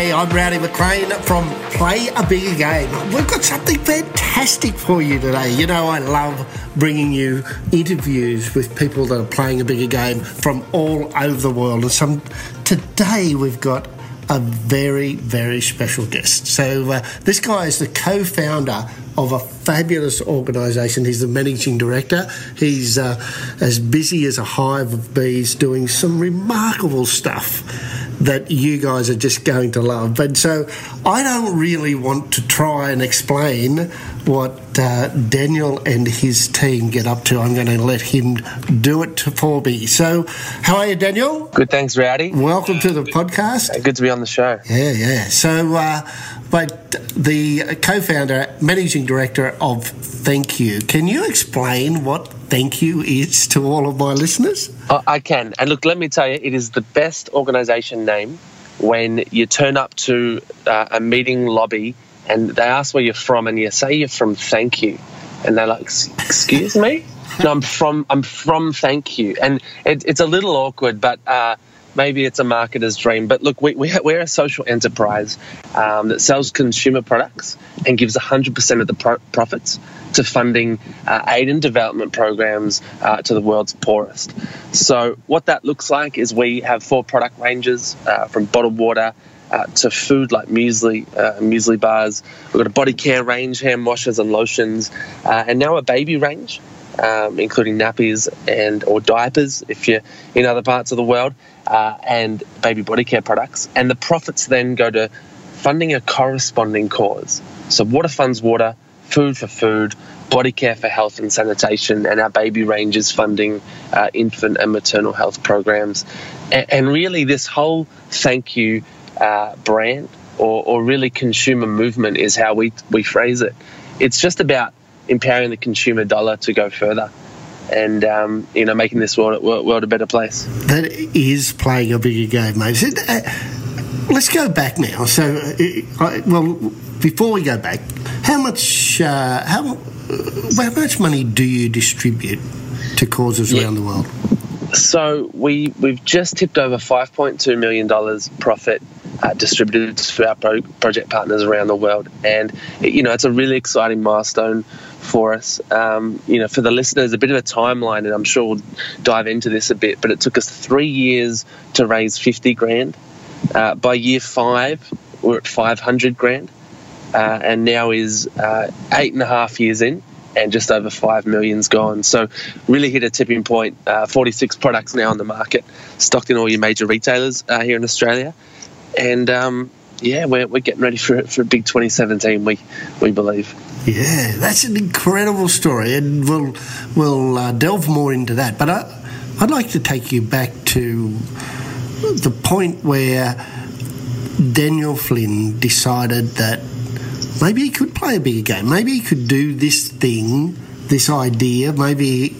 I'm Rowdy McLean from Play a Bigger Game. We've got something fantastic for you today. You know, I love bringing you interviews with people that are playing a bigger game from all over the world. And some today we've got a very, very special guest. So, uh, this guy is the co founder of a fabulous organisation. He's the managing director. He's uh, as busy as a hive of bees doing some remarkable stuff that you guys are just going to love. And so I don't really want to try and explain what uh, Daniel and his team get up to. I'm going to let him do it for me. So, how are you, Daniel? Good, thanks, Rowdy. Welcome to the podcast. Good to be on the show. Yeah, yeah. So, uh, but the co-founder, managing director of Thank You, can you explain what Thank You is to all of my listeners? I can. And look, let me tell you, it is the best organisation name when you turn up to uh, a meeting lobby and they ask where you're from, and you say you're from Thank You, and they're like, "Excuse me." No, I'm from I'm from Thank You, and it, it's a little awkward, but uh, maybe it's a marketer's dream. But look, we, we, we're a social enterprise um, that sells consumer products and gives 100% of the pro- profits to funding uh, aid and development programs uh, to the world's poorest. So, what that looks like is we have four product ranges uh, from bottled water. Uh, to food like muesli, uh, muesli bars. We've got a body care range, hand washes and lotions, uh, and now a baby range um, including nappies and or diapers if you're in other parts of the world, uh, and baby body care products. And the profits then go to funding a corresponding cause. So water funds water, food for food, body care for health and sanitation, and our baby range is funding uh, infant and maternal health programs. And, and really, this whole thank you uh, brand or, or really consumer movement is how we, we phrase it. It's just about empowering the consumer dollar to go further and um, you know making this world, world a better place. That is playing a bigger game, mate. Uh, let's go back now. So, uh, well, before we go back, how much uh, how how much money do you distribute to causes yeah. around the world? So we we've just tipped over five point two million dollars profit uh, distributed to our pro- project partners around the world, and you know it's a really exciting milestone for us. Um, you know, for the listeners, a bit of a timeline, and I'm sure we'll dive into this a bit. But it took us three years to raise 50 grand. Uh, by year five, we're at 500 grand, uh, and now is uh, eight and a half years in, and just over five million's gone. So, really hit a tipping point. Uh, 46 products now on the market, stocked in all your major retailers uh, here in Australia, and um, yeah, we're, we're getting ready for for a big 2017. We we believe. Yeah, that's an incredible story, and we'll we'll uh, delve more into that. But I, I'd like to take you back to the point where Daniel Flynn decided that maybe he could play a bigger game. Maybe he could do this thing, this idea. Maybe,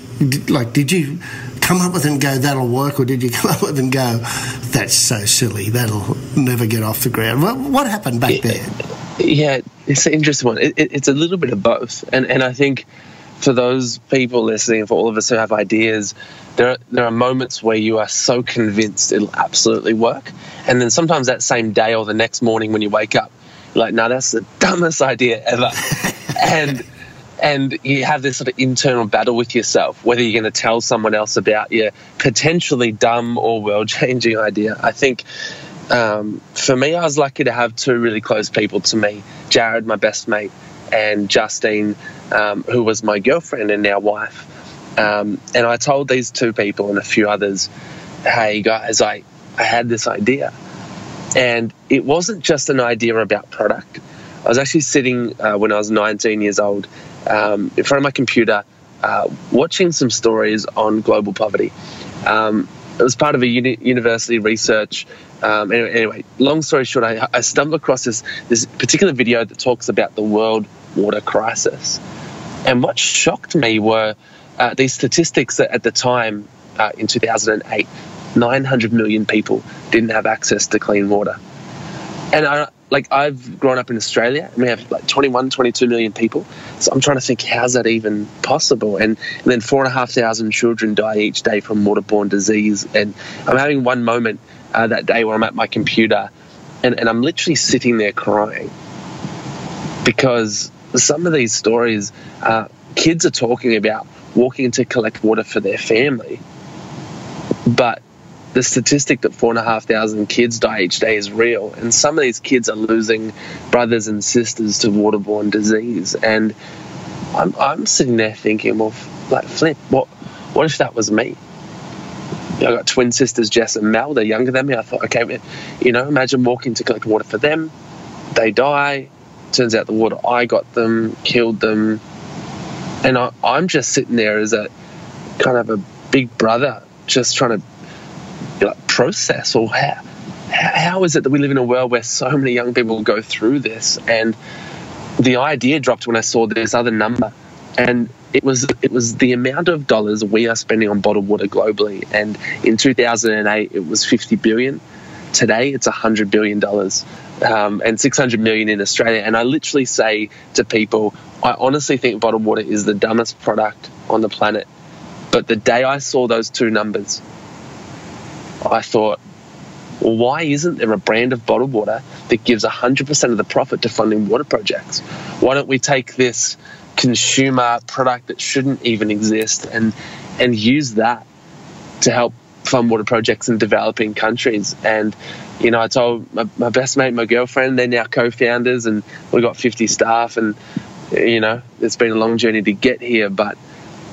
like, did you come up with and go, that'll work, or did you come up with and go, that's so silly, that'll never get off the ground? What, what happened back there? Yeah, it's an interesting one. It, it, it's a little bit of both, and and I think for those people listening, for all of us who have ideas, there are, there are moments where you are so convinced it'll absolutely work, and then sometimes that same day or the next morning when you wake up, like, no, that's the dumbest idea ever, and and you have this sort of internal battle with yourself whether you're going to tell someone else about your potentially dumb or world changing idea. I think um, for me, I was lucky to have two really close people to me Jarryd, my best mate, and Justine, um, who was my girlfriend and now wife. Um, and I told these two people and a few others, hey guys, I, I had this idea. And it wasn't just an idea about product. I was actually sitting uh, when I was 19 years old um, in front of my computer uh, watching some stories on global poverty. Um, it was part of a uni- university research. Um, anyway, anyway, long story short, I, I, stumbled across this this particular video that talks about the world water crisis, and what shocked me were uh, these statistics that at the time uh, in 2008, 900 million people didn't have access to clean water, and I, like I've grown up in Australia and we have like 21, 22 million people. So I'm trying to think, how's that even possible? And, and then four and a half thousand children die each day from waterborne disease. And I'm having one moment uh, that day where I'm at my computer And, and I'm literally sitting there crying because some of these stories, uh, kids are talking about walking to collect water for their family. But the statistic that four and a half thousand kids die each day is real, and some of these kids are losing brothers and sisters to waterborne disease. And I'm, I'm sitting there thinking, well, like Flip, what what if that was me? I got twin sisters, Jess and Mel. They're younger than me. I thought, okay, you know, imagine walking to collect water for them. They die. Turns out the water I got them killed them, and I, I'm just sitting there as a kind of a big brother, just trying to process or how, how is it that we live in a world where so many young people go through this? And the idea dropped when I saw this other number, and it was it was the amount of dollars we are spending on bottled water globally. And in 2008, it was 50 billion. Today, it's 100 billion dollars. Um, and 600 million in Australia. And I literally say to people, I honestly think bottled water is the dumbest product on the planet. But the day I saw those two numbers, I thought, well, why isn't there a brand of bottled water that gives 100% of the profit to funding water projects? Why don't we take this consumer product that shouldn't even exist and and use that to help fund water projects in developing countries? And you know, I told my, my best mate, my girlfriend, they're now co-founders, and we've got 50 staff, and you know, it's been a long journey to get here, but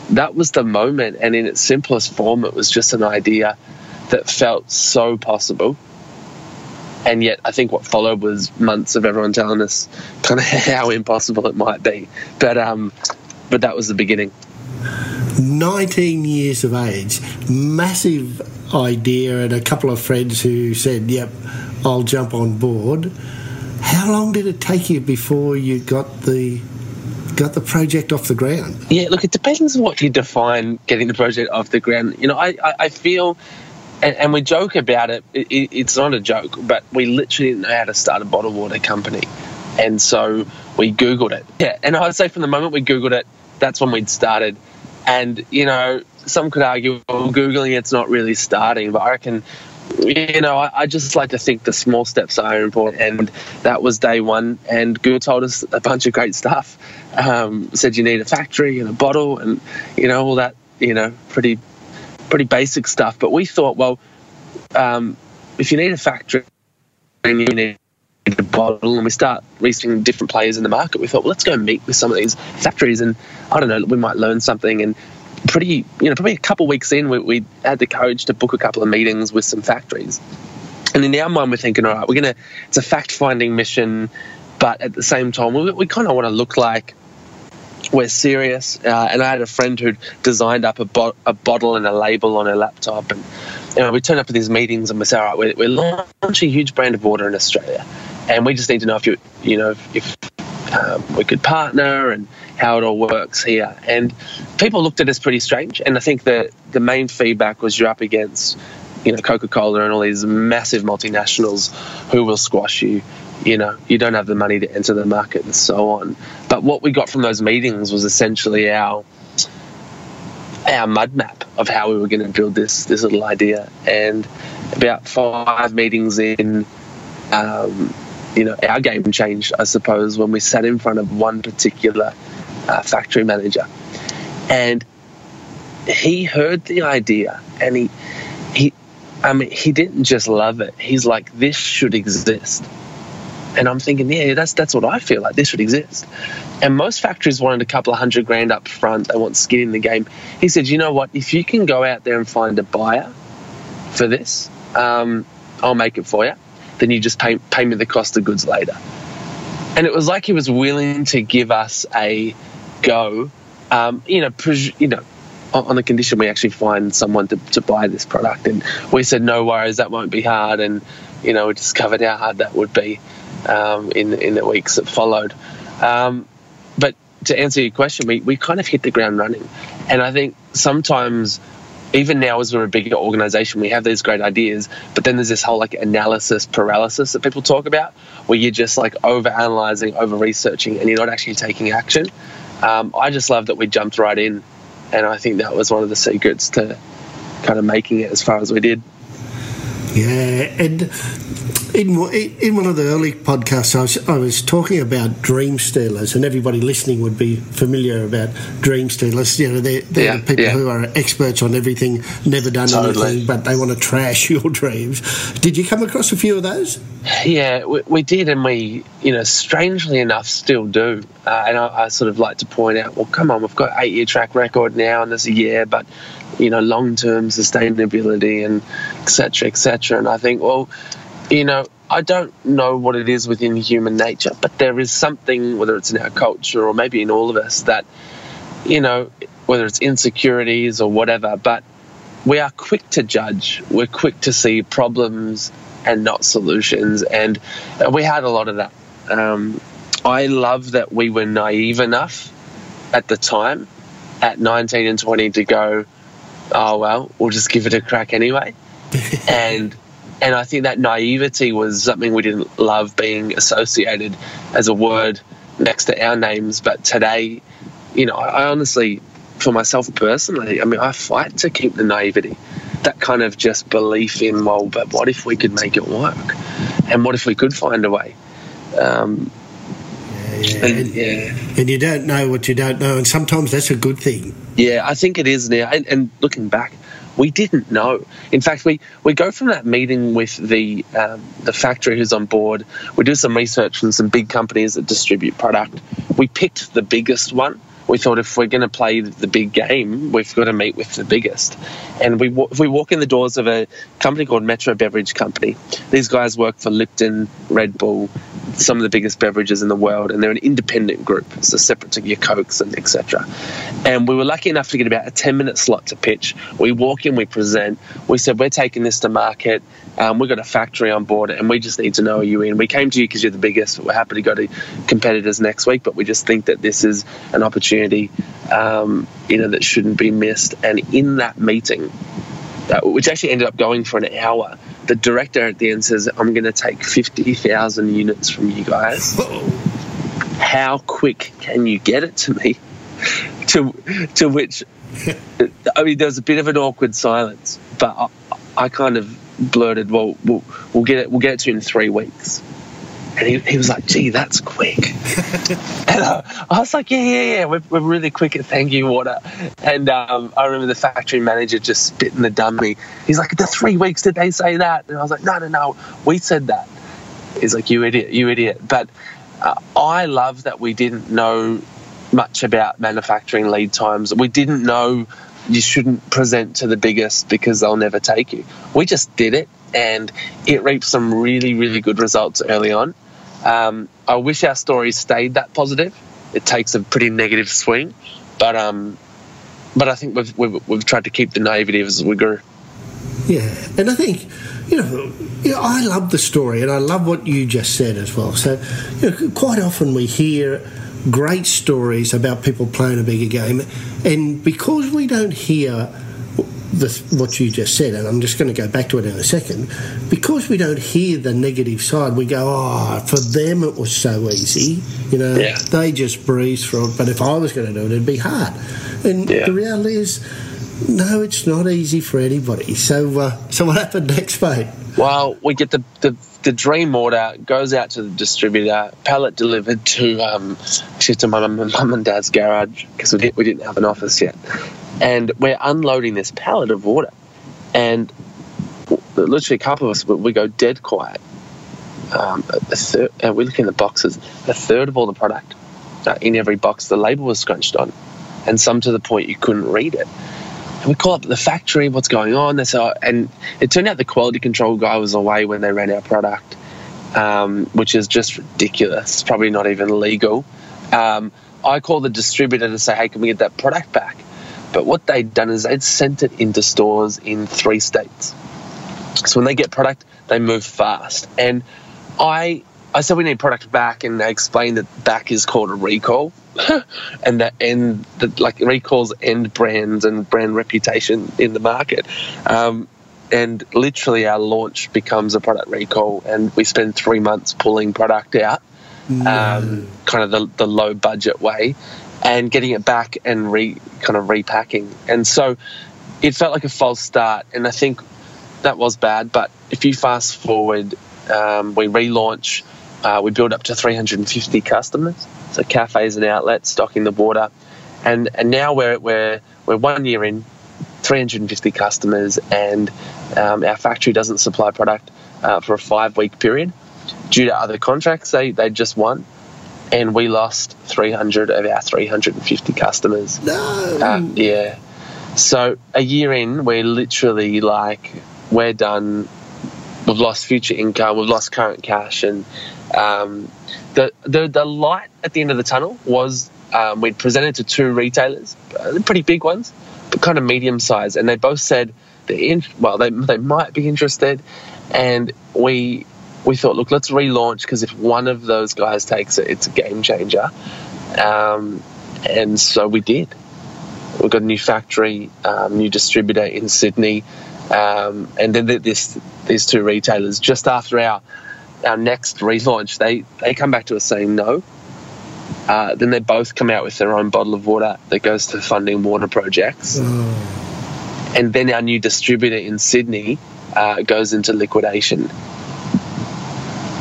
that was the moment, and in its simplest form, it was just an idea that felt so possible. And yet, I think what followed was months of everyone telling us kind of how impossible it might be. But um, but that was the beginning. 19 years of age, massive idea, and a couple of friends who said, Yep, I'll jump on board. How long did it take you before you got the got the project off the ground? Yeah, look, it depends on what you define getting the project off the ground. You know, I, I, I feel, and, and, we joke about it, it, it's not a joke, but we literally didn't know how to start a bottled water company. And so we Googled it. Yeah, and I'd say from the moment we Googled it, that's when we'd started. And, you know, some could argue, well, Googling it's not really starting, but I reckon you know, I, I, just like to think the small steps are important, and that was day one. And Google told us a bunch of great stuff. Um, said you need a factory and a bottle, and you know all that, you know, pretty pretty basic stuff. But we thought, well, um, if you need a factory and you need a bottle, and we start researching different players in the market, we thought, well, let's go meet with some of these factories, and I don't know, we might learn something and pretty, you know, probably a couple of weeks in, we, we had the courage to book a couple of meetings with some factories. And in our mind, we're thinking, all right, we're to, it's a fact finding mission, but at the same time, we, we kind of want to look like we're serious. Uh, and I had a friend who designed up a, bo- a bottle and a label on her laptop. And you know, we turned up at these meetings and we said, all right, we're, we're launching a huge brand of water in Australia. And we just need to know if you, you know, if um, we could partner and how it all works here. And people looked at us pretty strange. And I think that the main feedback was you're up against, you know, Coca Cola and all these massive multinationals who will squash you. You know, you don't have the money to enter the market and so on. But what we got from those meetings was essentially our our mud map of how we were going to build this this little idea. And about five meetings in, um, you know, our game changed, I suppose, when we sat in front of one particular uh, factory manager, and he heard the idea, and he he, I mean, he didn't just love it. He's like, this should exist. And I'm thinking, yeah, that's that's what I feel like. This should exist. And most factories wanted a couple of hundred grand up front. They want skin in the game. He said, you know what? If you can go out there and find a buyer for this, um, I'll make it for you. Then you just pay pay me the cost of goods later. And it was like he was willing to give us a go, um, you know, pres- you know, on, the condition we actually find someone to, to buy this product. And we said, no worries, that won't be hard. And, you know, we discovered how hard that would be um, in, in the weeks that followed. Um, but to answer your question, we, we kind of hit the ground running. And I think sometimes even now as we're a bigger organization we have these great ideas but then there's this whole like analysis paralysis that people talk about where you're just like over analyzing over researching and you're not actually taking action um, I just love that we jumped right in, and I think that was one of the secrets to kind of making it as far as we did. Yeah, and in in one of the early podcasts, I was, I was talking about dream stealers, and everybody listening would be familiar about dream stealers. You know, they're, they're yeah, the people yeah. who are experts on everything, never done totally. anything, but they want to trash your dreams. Did you come across a few of those? Yeah, we, we did, and we, you know, strangely enough, still do. Uh, and I, I, sort of like to point out, well, come on, we've got eight year track record now, and there's a year, but you know, long term sustainability and etc. etc. And I think, well, you know, I don't know what it is within human nature, but there is something, whether it's in our culture or maybe in all of us, that, you know, whether it's insecurities or whatever, but we are quick to judge. We're quick to see problems and not solutions. And we had a lot of that. Um, I love that we were naive enough at the time, at 19 and 20, to go, oh, well, we'll just give it a crack anyway. and and I think that naivety was something we didn't love being associated as a word next to our names. But today, you know, I honestly, for myself personally, I mean, I fight to keep the naivety, that kind of just belief in, well, but what if we could make it work? And what if we could find a way? Um, yeah, and, yeah. and you don't know what you don't know, and sometimes that's a good thing. Yeah, I think it is now. And, and looking back, we didn't know. In fact, we, we go from that meeting with the um, the factory who's on board. We do some research from some big companies that distribute product. We picked the biggest one. We thought if we're going to play the big game, we've got to meet with the biggest. And we we walk in the doors of a company called Metro Beverage Company. These guys work for Lipton, Red Bull, some of the biggest beverages in the world, and they're an independent group, so separate to your Cokes and etc. And we were lucky enough to get about a 10 minute slot to pitch. We walk in, we present, we said, We're taking this to market. Um, we've got a factory on board, and we just need to know are you in. We came to you because you're the biggest. We're happy to go to competitors next week, but we just think that this is an opportunity, um, you know, that shouldn't be missed. And in that meeting, uh, which actually ended up going for an hour, the director at the end says, I'm going to take 50,000 units from you guys. How quick can you get it to me? to, to which, I mean, there was a bit of an awkward silence, but I, I kind of blurted, well, well, we'll get it, we'll get it to you in three weeks. And he, he was like, gee, that's quick. and I, I, was like, yeah, yeah, yeah, we're, we're really quick at thank you water. And um, I remember the factory manager just spitting the dummy. He's like, the three weeks, did they say that? And I was like, no, no, no, we said that. He's like, you idiot, you idiot. But uh, I love that we didn't know much about manufacturing lead times. We didn't know you shouldn't present to the biggest because they'll never take you. We just did it and it reaped some really, really good results early on. Um, I wish our story stayed that positive. It takes a pretty negative swing, but um, but I think we've, we've, we've tried to keep the naivety as we grew. Yeah, and I think you know, you know, I love the story, and I love what you just said as well. So, you know, quite often we hear great stories about people playing a bigger game, and because we don't hear the, what you just said, and I'm just going to go back to it in a second, because we don't hear the negative side, we go, oh, for them it was so easy. You know, yeah. they just breeze through it. But if I was going to do it, it'd be hard. And yeah. the reality is, no, it's not easy for anybody. So, uh, so what happened next, mate? Well, we get the, the the dream order goes out to the distributor, pallet delivered to um, to my mum and dad's garage because we, did, we didn't have an office yet and we're unloading this pallet of water, and literally a couple of us we go dead quiet. Um, third, we look in the boxes. A third of all the product uh, in every box, the label was scrunched on, and some to the point you couldn't read it. And we call up the factory, what's going on? They say, and it turned out the quality control guy was away when they ran our product, um, which is just ridiculous. It's Probably not even legal. Um, I call the distributor to say, hey, can we get that product back? But what they'd done is they'd sent it into stores in three states. So when they get product, they move fast. And I I said we need product back, and they explained that back is called a recall, and that end that like recalls end brands and brand reputation in the market. Um, and literally, our launch becomes a product recall, and we spend three months pulling product out, um, kind of the, the low budget way and getting it back and re kind of repacking. And so it felt like a false start. And I think that was bad. But if you fast forward, um, we relaunch, uh, we build up to 350 customers, so cafes and outlets stocking the water, and and now we're we're we're one year in, 350 customers, and um, our factory doesn't supply product uh, for a five week period due to other contracts they they just won. And we lost 300 of our 350 customers. No. Uh, yeah. So a year in, we're literally like, we're done. We've lost future income. We've lost current cash, and um, the, the the light at the end of the tunnel was um, we'd presented to two retailers, uh, pretty big ones, but kind of medium size, and they both said they're in. Well, they they might be interested, and we we thought, look, let's relaunch because if one of those guys takes it, it's a game changer. Um, and so we did. We've got a new factory, um, new distributor in Sydney, um, and then this these two retailers just after our our next relaunch, they they come back to us saying no. Uh, then they both come out with their own bottle of water that goes to funding water projects. Oh. And then our new distributor in Sydney uh, goes into liquidation.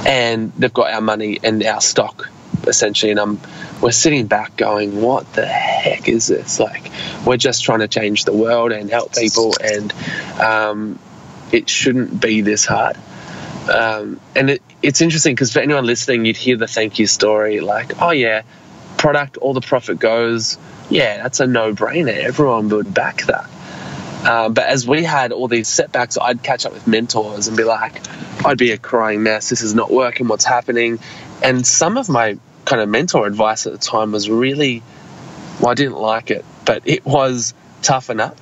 And they've got our money and our stock essentially. And I'm, we're sitting back going, what the heck is this? Like, we're just trying to change the world and help people, and um, it shouldn't be this hard. Um, and it, it's interesting because for anyone listening, you'd hear the thank you story like, oh, yeah, product, all the profit goes. Yeah, that's a no brainer. Everyone would back that. Um, but as we had all these setbacks, I'd catch up with mentors and be like, I'd be a crying mess. This is not working. What's happening? And some of my kind of mentor advice at the time was really, well, I didn't like it, but it was toughen up.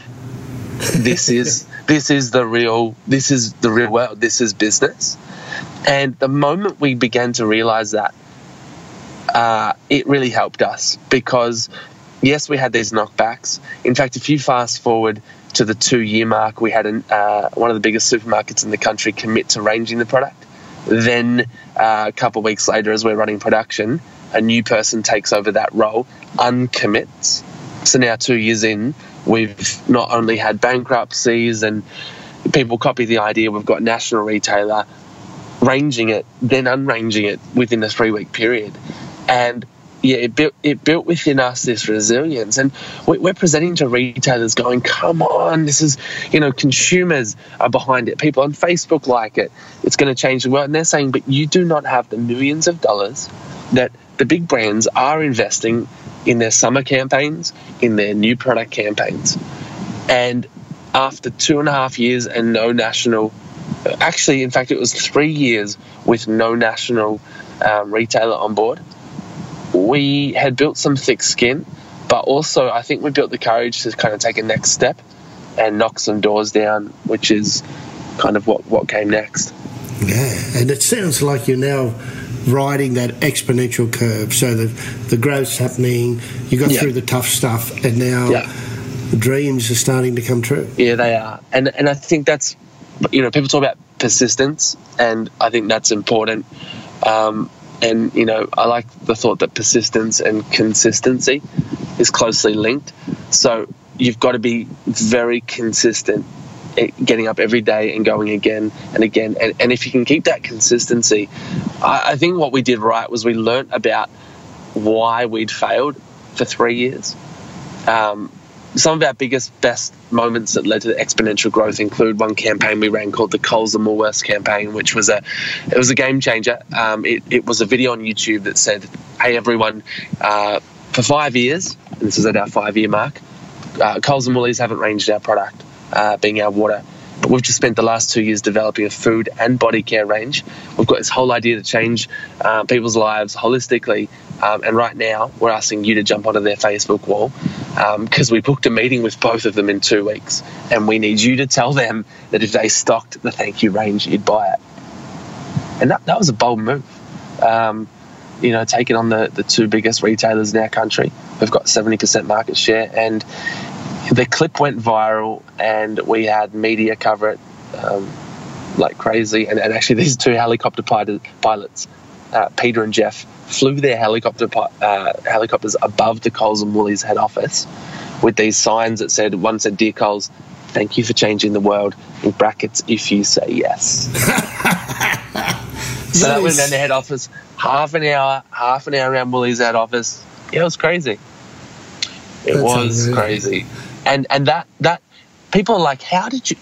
This is this is the real this is the real world. This is business. And the moment we began to realize that, uh, it really helped us because yes, we had these knockbacks. In fact, if you fast forward to the two year mark, we had an, uh, one of the biggest supermarkets in the country commit to ranging the product. Then uh, a couple of weeks later, as we're running production, a new person takes over that role, uncommits. So now, two years in, we've not only had bankruptcies and people copy the idea, we've got national retailer ranging it, then unranging it within a three week period. And yeah, it built it built within us this resilience, and we're presenting to retailers, going, "Come on, this is you know, consumers are behind it. People on Facebook like it. It's going to change the world." And they're saying, "But you do not have the millions of dollars that the big brands are investing in their summer campaigns, in their new product campaigns, and after two and a half years and no national." Actually, in fact, it was three years with no national um, retailer on board we had built some thick skin, but also I think we built the courage to kind of take a next step and knock some doors down, which is kind of what, what came next. Yeah, and it sounds like you're now riding that exponential curve. So the the growth's happening, you got yeah. through the tough stuff, and now yeah. the dreams are starting to come true. Yeah, they are, and and I think that's you know people talk about persistence, and I think that's important. Um, and, you know, I like the thought that persistence and consistency is closely linked. So you've got to be very consistent getting up every day and going again and again. And, and if you can keep that consistency, I, I think what we did right was we learnt about why we'd failed for three years. Um, some of our biggest, best moments that led to the exponential growth include one campaign we ran called the Coles and Woolworths campaign, which was a it was a game changer. Um, it, it was a video on YouTube that said, "Hey everyone, uh, for five years, and this is at our five year mark, uh, Coles and Woolies haven't ranged our product, uh, being our water." But we've just spent the last two years developing a food and body care range. We've got this whole idea to change uh, people's lives holistically. Um, and right now, we're asking you to jump onto their Facebook wall because um, we booked a meeting with both of them in two weeks. And we need you to tell them that if they stocked the thank you range, you'd buy it. And that, that was a bold move. Um, you know, taking on the, the two biggest retailers in our country. We've got 70% market share. And the clip went viral, and we had media cover it um, like crazy. And, and, actually, these two helicopter pilots, uh, Peter and Jeff, flew their helicopter uh, helicopters above the Coles and Woolies head office with these signs that said one said "Dear Coles, thank you for changing the world. In brackets, if you say yes. so that went down the head office. Half an hour, half an hour around Woolies head office. Yeah, it was crazy. It That's was unreal. crazy, and and that that people are like, how did you?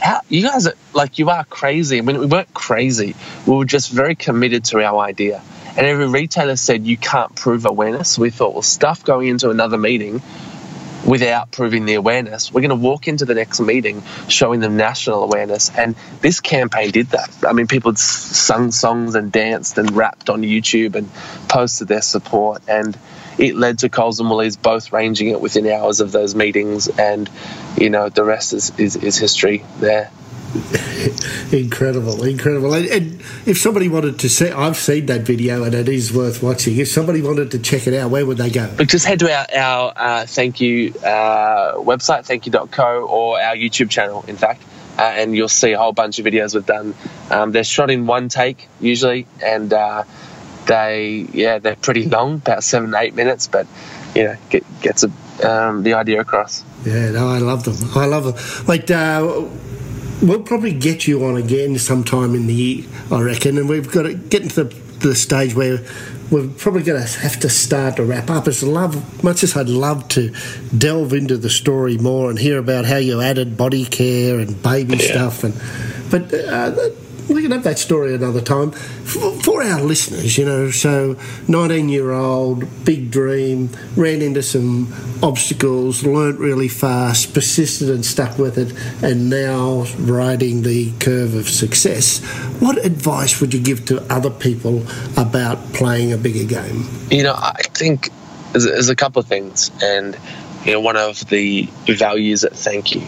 How you guys are like you are crazy. I mean, we weren't crazy. We were just very committed to our idea. And every retailer said you can't prove awareness. We thought, well, stuff going into another meeting without proving the awareness. We're going to walk into the next meeting showing them national awareness. And this campaign did that. I mean, people sung songs and danced and rapped on YouTube and posted their support. And it led to Coles and Woolies both ranging it within hours of those meetings. And, you know, the rest is, is, is history there. Incredible, incredible. And, and if somebody wanted to see, I've seen that video and it is worth watching. If somebody wanted to check it out, where would they go? But just head to our, our uh, thank you uh, website, thankyou.co, or our YouTube channel, in fact, uh, and you'll see a whole bunch of videos we've done. Um, they're shot in one take, usually, and uh, they, yeah, they're pretty long, about seven, eight minutes, but, you know, get, gets a, um, the idea across. Yeah, no, I love them. I love them. Like, uh, we'll probably get you on again sometime in the year, I reckon, and we've got to get into the, the stage where we're probably going to have to start to wrap up. As love, much as I'd love to delve into the story more and hear about how you added body care and baby Yeah. stuff, and but uh, we can have that story another time for, for our listeners. You know, so nineteen-year-old, big dream, ran into some obstacles, learnt really fast, persisted and stuck with it, and now riding the curve of success. What advice would you give to other people about playing a bigger game? You know, I think there's, a couple of things, and you know, one of the values at Thank You,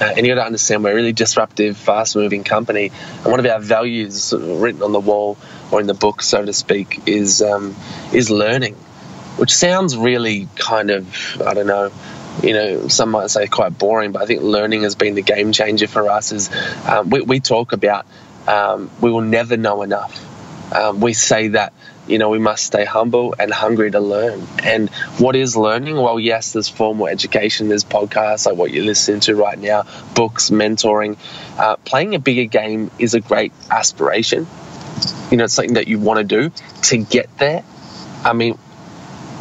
uh, and you got to understand we're a really disruptive, fast-moving company, and one of our values, written on the wall or in the book, so to speak, is um, is learning, which sounds really kind of I don't know. You know, some might say quite boring, but I think learning has been the game changer for us. Is um, we, we talk about um, we will never know enough um, we say that you know we must stay humble and hungry to learn. And what is learning? Well yes there's formal education there's podcasts like what you're listening to right now books mentoring. Uh, playing a bigger game is a great aspiration. You know it's something that you want to do to get there. I mean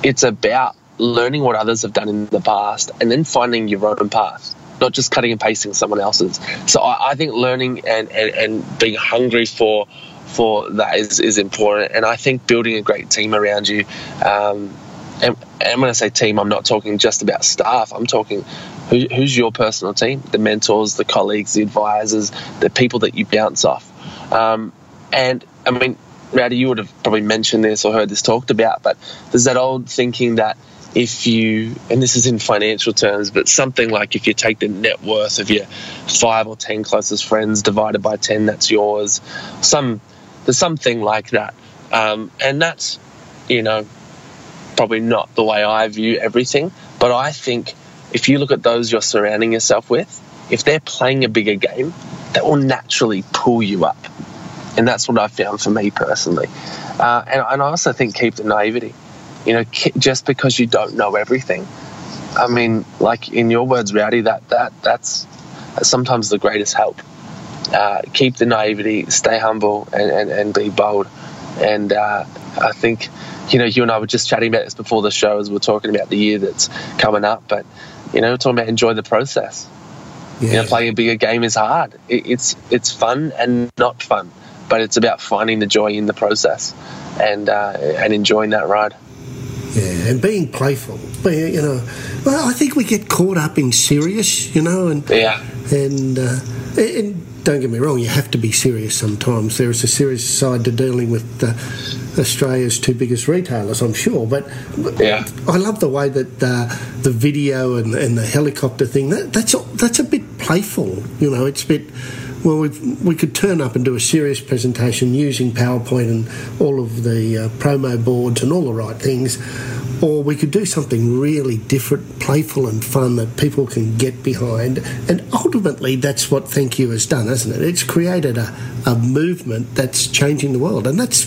it's about learning what others have done in the past and then finding your own path not just cutting and pasting someone else's. So i, I think learning and, and, and being hungry for for that is, is important. And i think building a great team around you um, and, and when i say team i'm not talking just about staff. I'm talking who, who's your personal team? The mentors the colleagues the advisors the people that you bounce off. Um, and i mean Rowdy, you would have probably mentioned this or heard this talked about, but there's that old thinking that if you, and this is in financial terms, but something like if you take the net worth of your five or ten closest friends divided by ten, that's yours. Some there's something like that, um, and that's you know probably not the way I view everything. But I think if you look at those you're surrounding yourself with, if they're playing a bigger game, that will naturally pull you up and that's what I found for me personally. Uh, and, and I also think keep the naivety. You know, just because you don't know everything. I mean, like in your words, Rowdy, that that that's, that's sometimes the greatest help. Uh, keep the naivety, stay humble, and, and, and be bold. And uh, I think, you know, you and I were just chatting about this before the show as we we're talking about the year that's coming up. But you know, we're talking about enjoy the process. Yeah. You know, playing a bigger game is hard. It, it's it's fun and not fun, but it's about finding the joy in the process and uh, and enjoying that ride. Yeah, and being playful. You know, well, I think we get caught up in serious, you know, and Yeah, and, uh, and don't get me wrong, you have to be serious sometimes. There is a serious side to dealing with uh, Australia's two biggest retailers, I'm sure. But Yeah. I love the way that uh, the video and, and the helicopter thing that, that's a, that's a bit playful. You know, it's a bit. Well, we we could turn up and do a serious presentation using PowerPoint and all of the uh, promo boards and all the right things, or we could do something really different, playful and fun that people can get behind. And ultimately, that's what Thank You has done, hasn't it? It's created a, a movement that's changing the world, and that's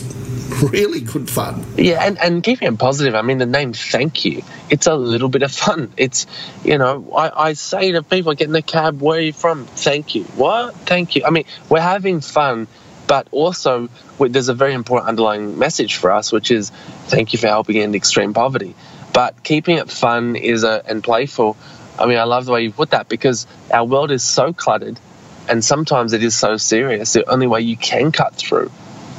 really good fun. Yeah, and, and keeping it positive, I mean, the name Thank You, it's a little bit of fun. It's, you know, I, I say to people getting the cab, where are you from? Thank you. What? Thank you. I mean, we're having fun, but also there's a very important underlying message for us, which is thank you for helping end extreme poverty. But keeping it fun is a, and playful. I mean, I love the way you put that because our world is so cluttered and sometimes it is so serious. The only way you can cut through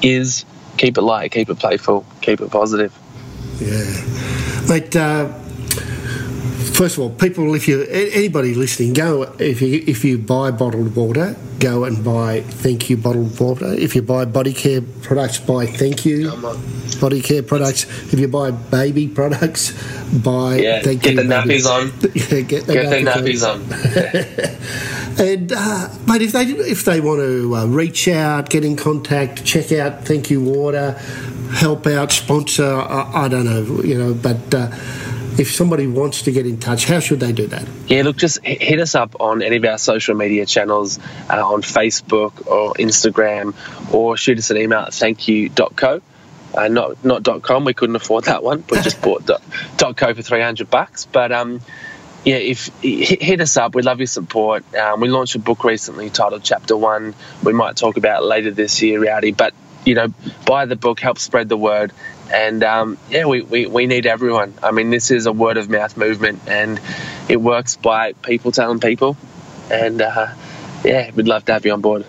is keep it light, keep it playful, keep it positive. Yeah, mate. Uh, first of all, people, if you anybody listening, go if you if you buy bottled water, go and buy Thank You bottled water. If you buy body care products, buy Thank You body care products. If you buy baby products, buy yeah, Thank get You. The nappies on. yeah, get the get nappies, nappies on. and uh, mate, if they if they want to uh, reach out, get in contact, check out Thank You Water, help out, sponsor. I, I don't know, you know, but. Uh, if somebody wants to get in touch, how should they do that? Yeah, look, just hit us up on any of our social media channels uh, on Facebook or Instagram, or shoot us an email at thankyou.co. Uh, not not .com, we couldn't afford that one. We just bought dot, .co for 300 bucks. But um, yeah, if hit us up, we'd love your support. Um, we launched a book recently titled Chapter One. We might talk about later this year, Rowdy. But you know, buy the book, help spread the word, and um, yeah, we, we, we need everyone. I mean, this is a word of mouth movement, and it works by people telling people. And uh, yeah, we'd love to have you on board.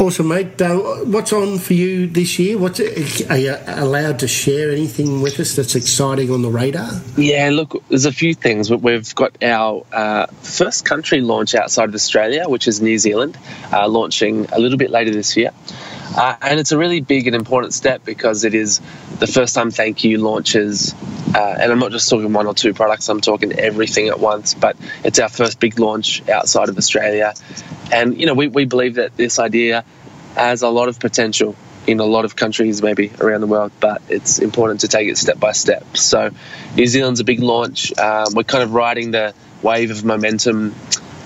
Awesome, mate. Uh, what's on for you this year? What's are you allowed to share anything with us that's exciting on the radar? Yeah, look, there's a few things. We've got our uh, first country launch outside of Australia, which is New Zealand, uh, launching a little bit later this year. Uh, and it's a really big and important step because it is the first time Thank You launches. Uh, and I'm not just talking one or two products, I'm talking everything at once. But it's our first big launch outside of Australia. And, you know, we, we believe that this idea has a lot of potential in a lot of countries, maybe around the world, but it's important to take it step by step. So, New Zealand's a big launch. Um, we're kind of riding the wave of momentum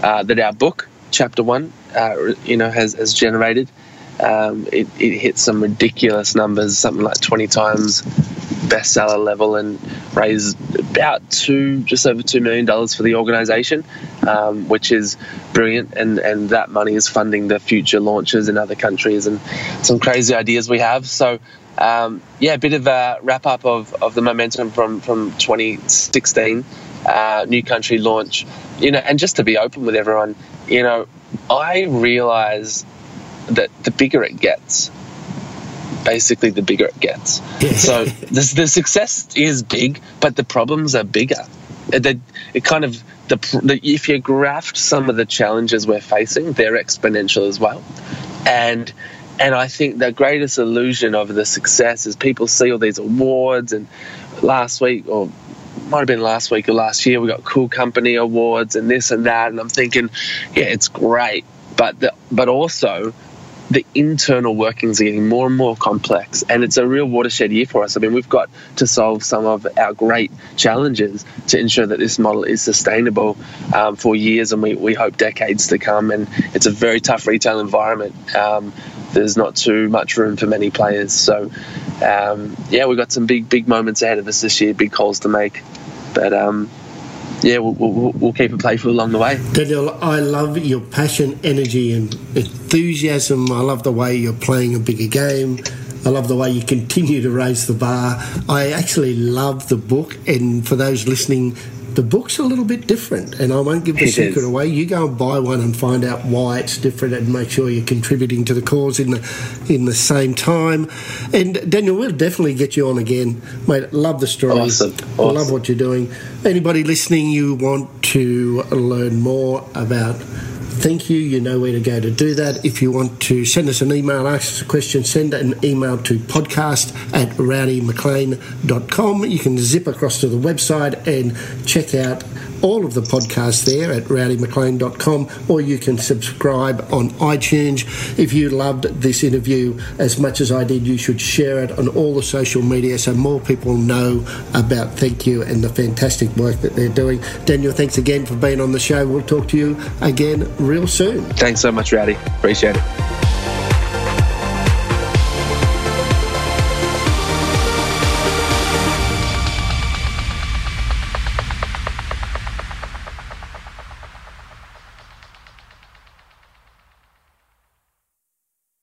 uh, that our book, Chapter One, uh, you know, has, has generated. Um, it, it hit some ridiculous numbers, something like 20 times bestseller level, and raised about two, just over two million dollars for the organisation, um, which is brilliant. And and that money is funding the future launches in other countries and some crazy ideas we have. So. Um, yeah, a bit of a wrap up of, of the momentum from, from 2016, uh, new country launch, you know, and just to be open with everyone, you know, I realize that the bigger it gets, basically the bigger it gets. so the, the success is big, but the problems are bigger. Uh, it, it kind of the, the if you graphed some of the challenges we're facing, they're exponential as well, and and I think the greatest illusion of the success is people see all these awards and last week or might have been last week or last year we got cool company awards and this and that and I'm thinking yeah it's great but the, but also the internal workings are getting more and more complex, and it's a real watershed year for us. I mean, we've got to solve some of our great challenges to ensure that this model is sustainable um, for years, and we, we hope decades to come. And it's a very tough retail environment. Um, there's not too much room for many players. So, um, yeah, we've got some big, big moments ahead of us this year, big calls to make. But um, yeah, we'll, we'll, we'll, keep it playful along the way. Daniel, I love your passion, energy, and enthusiasm. I love the way you're playing a bigger game. I love the way you continue to raise the bar. I actually love the book, and for those listening, the book's a little bit different, and I won't give the it secret is. away. You go and buy one and find out why it's different, and make sure you're contributing to the cause in the in the same time. And Daniel, we'll definitely get you on again, mate. Love the story. Awesome. awesome. Love what you're doing. Anybody listening, you want to learn more about thank you. You know where to go to do that. If you want to send us an email, ask us a question, send an email to podcast at rowdymclean.com. You can zip across to the website and check out all of the podcasts there at rowdymclean.com or you can subscribe on iTunes. If you loved this interview as much as I did, you should share it on all the social media so more people know about Thank You and the fantastic work that they're doing. Daniel, thanks again for being on the show. We'll talk to you again real soon. Thanks so much, Rowdy. Appreciate it.